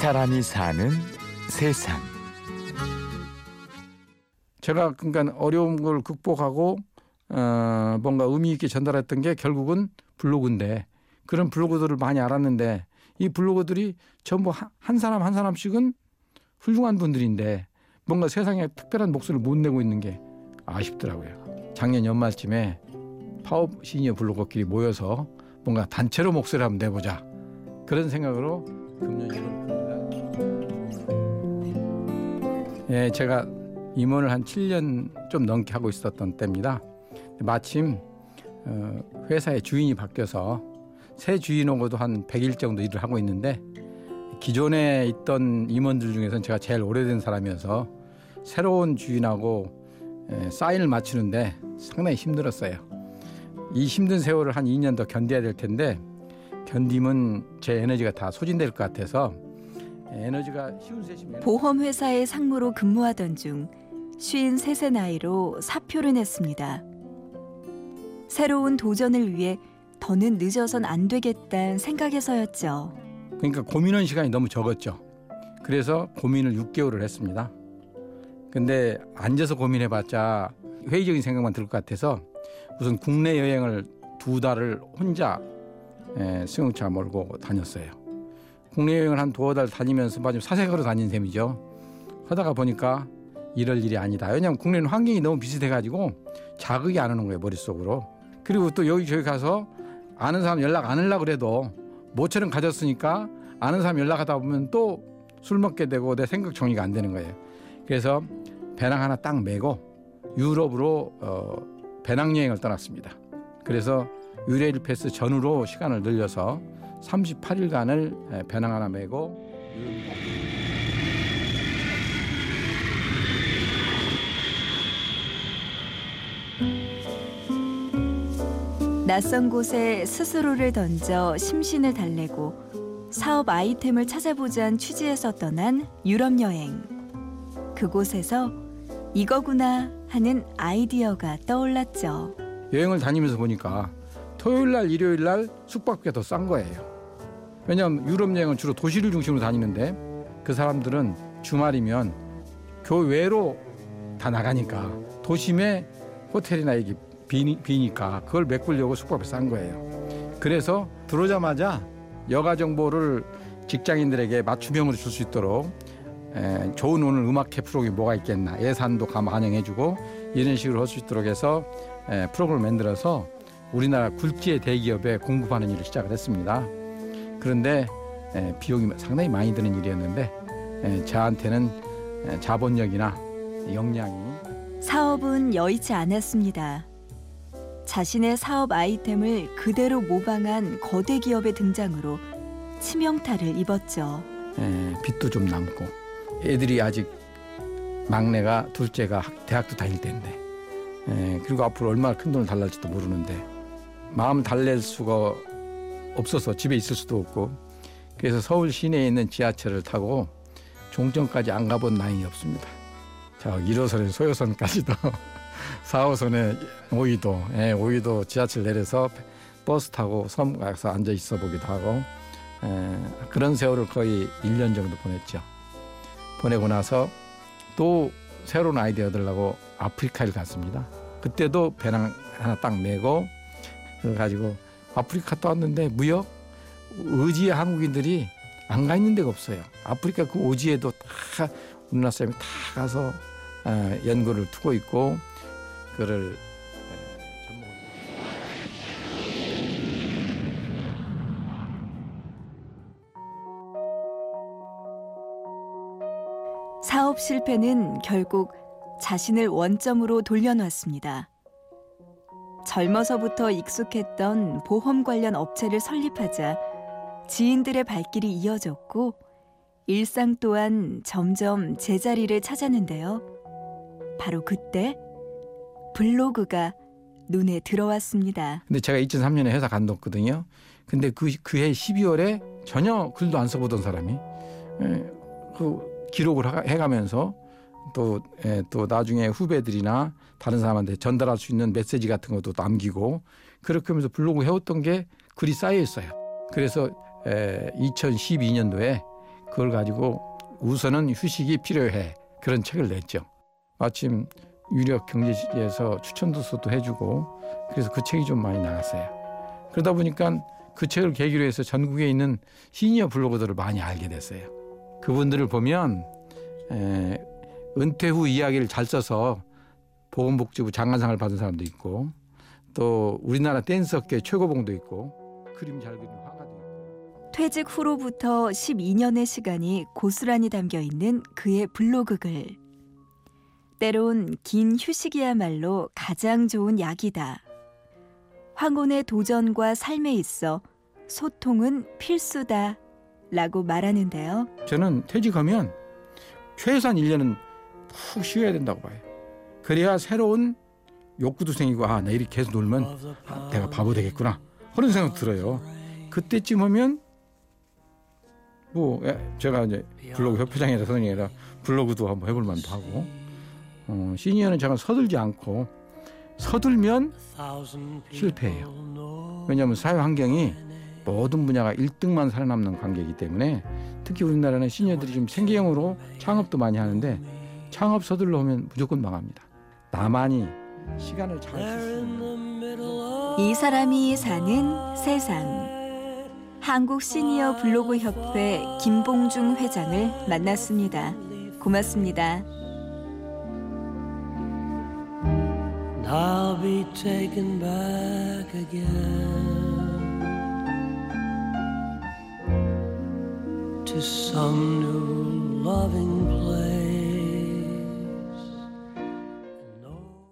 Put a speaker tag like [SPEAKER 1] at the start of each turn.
[SPEAKER 1] 사람이 사는 세상.
[SPEAKER 2] 제가 그러니까 어려운 걸 극복하고 어, 뭔가 의미 있게 전달했던 게 결국은 블로그인데 그런 블로그들을 많이 알았는데 이 블로그들이 전부 한 사람 한 사람씩은 훌륭한 분들인데 뭔가 세상에 특별한 목소리를 못 내고 있는 게 아쉽더라고요. 작년 연말쯤에 파업 시니어 블로거끼리 모여서 뭔가 단체로 목소리를 한번 내보자 그런 생각으로 금년이로 예, 제가 임원을 한 7년 좀 넘게 하고 있었던 때입니다. 마침 어, 회사의 주인이 바뀌어서 새 주인하고도 한 100일 정도 일을 하고 있는데 기존에 있던 임원들 중에서는 제가 제일 오래된 사람이어서 새로운 주인하고 사인을 맞추는데 상당히 힘들었어요. 이 힘든 세월을 한 2년 더 견뎌야 될 텐데 견디면 제 에너지가 다 소진될 것 같아서 에너지가 쉬운 셋이면
[SPEAKER 3] 보험 회사의 상무로 근무하던 중 53세 나이로 사표를 냈습니다. 새로운 도전을 위해 더는 늦어선 안 되겠다는 생각에서였죠.
[SPEAKER 2] 그러니까 고민하는 시간이 너무 적었죠. 그래서 고민을 6개월을 했습니다. 근데 앉아서 고민해봤자 회의적인 생각만 들 것 같아서 우선 국내 여행을 두 달을 혼자 에, 승용차 몰고 다녔어요. 국내 여행을 한 두어 달 다니면서 마치 사색으로 다닌 셈이죠. 하다가 보니까 이럴 일이 아니다. 왜냐하면 국내는 환경이 너무 비슷해가지고 자극이 안 오는 거예요 머릿속으로. 그리고 또 여기 저기 가서 아는 사람 연락 안 하려고 그래도 모처럼 가졌으니까 아는 사람 연락하다 보면 또 술 먹게 되고 내 생각 정리가 안 되는 거예요. 그래서 배낭 하나 딱 메고 유럽으로 어, 배낭 여행을 떠났습니다. 그래서 유레일 패스 전후로 시간을 늘려서 38일간을 배낭 하나 메고
[SPEAKER 3] 낯선 곳에 스스로를 던져 심신을 달래고 사업 아이템을 찾아보자는 취지에서 떠난 유럽 여행. 그곳에서 이거구나 하는 아이디어가 떠올랐죠.
[SPEAKER 2] 여행을 다니면서 보니까 토요일 날 일요일 날 숙박비가 더 싼 거예요. 왜냐하면 유럽 여행은 주로 도시를 중심으로 다니는데 그 사람들은 주말이면 교외로 다 나가니까 도심에 호텔이나 이게 비니, 비니 까 그걸 메꾸려고 숙박비 싼 거예요. 그래서 들어오자마자 여가 정보를 직장인들에게 맞춤형으로 줄 수 있도록 에, 좋은 오늘 음악회 프로그램이 뭐가 있겠나 예산도 감 반영해주고 이런 식으로 할 수 있도록 해서 에, 프로그램을 만들어서 우리나라 굴지의 대기업에 공급하는 일을 시작을 했습니다. 그런데 에, 비용이 상당히 많이 드는 일이었는데 에, 저한테는 에, 자본력이나 역량이
[SPEAKER 3] 사업은 여의치 않았습니다. 자신의 사업 아이템을 그대로 모방한 거대 기업의 등장으로 치명타를 입었죠.
[SPEAKER 2] 에, 빚도 좀 남고 애들이 아직 막내가 둘째가 학- 대학도 다닐 때인데 에, 그리고 앞으로 얼마나 큰 돈을 달랄지도 모르는데 마음 달랠 수가 없어서 집에 있을 수도 없고 그래서 서울 시내에 있는 지하철을 타고 종점까지 안 가본 나인이 없습니다. 저 1호선에 소요선까지도 4호선에 오이도 예, 오이도 지하철 내려서 버스 타고 섬 가서 앉아 있어 보기도 하고 에, 그런 세월을 거의 1년 정도 보냈죠. 보내고 나서 또 새로운 아이디어 얻으려고 아프리카를 갔습니다. 그때도 배낭 하나 딱 메고 가지고 아프리카 또 왔는데 무역 의지의 한국인들이 안 가 있는 데가 없어요. 아프리카 그 오지에도 다 우리나라 사람이 다 가서 에, 연구를 두고 있고 그를
[SPEAKER 3] 사업 실패는 결국 자신을 원점으로 돌려놓았습니다. 젊어서부터 익숙했던 보험 관련 업체를 설립하자 지인들의 발길이 이어졌고 일상 또한 점점 제자리를 찾았는데요. 바로 그때 블로그가 눈에 들어왔습니다.
[SPEAKER 2] 근데 제가 2003년에 회사 간뒀거든요. 근데 그 그해 12월에 전혀 글도 안 써보던 사람이 에, 그 기록을 하- 해가면서 또, 에, 또 나중에 후배들이나 다른 사람한테 전달할 수 있는 메시지 같은 것도 남기고 그렇게 하면서 블로그 해왔던 게 글이 쌓여 있어요. 그래서 에, 2012년도에 그걸 가지고 우선은 휴식이 필요해 그런 책을 냈죠. 마침 유력 경제지에서 추천도서도 해주고 그래서 그 책이 좀 많이 나갔어요. 그러다 보니까 그 책을 계기로 해서 전국에 있는 시니어 블로거들을 많이 알게 됐어요. 그분들을 보면 에, 은퇴 후 이야기를 잘 써서 보건복지부 장관상을 받은 사람도 있고 또 우리나라 댄서계 최고봉도 있고 그림 잘 그리는 화가도 있고
[SPEAKER 3] 퇴직 후로부터 12년의 시간이 고스란히 담겨 있는 그의 블로그글. 때론 긴 휴식이야말로 가장 좋은 약이다. 황혼의 도전과 삶에 있어 소통은 필수다. 라고 말하는데요.
[SPEAKER 2] 저는 퇴직하면 최소한 1년은 푹 쉬어야 된다고 봐요. 그래야 새로운 욕구도 생기고 아, 나 이렇게 계속 놀면 아, 내가 바보 되겠구나. 그런 생각 들어요. 그때쯤 하면 뭐 예, 제가 이제 블로그 협회장이라 선생이라 블로그도 한번 해볼 만도 하고 어, 시니어는 잠깐 서둘지 않고 서둘면 실패해요. 왜냐하면 사회 환경이 모든 분야가 1등만 살아남는 관계이기 때문에 특히 우리나라는 시니어들이 지금 생계형으로 창업도 많이 하는데 창업 서둘러 오면 무조건 망합니다. 나만이 시간을 잘 쓰면
[SPEAKER 3] 이 사람이 사는 세상. 한국 시니어 블로그 협회 김봉중 회장을 만났습니다. 고맙습니다.
[SPEAKER 4] I'll be taken back again to some new loving place.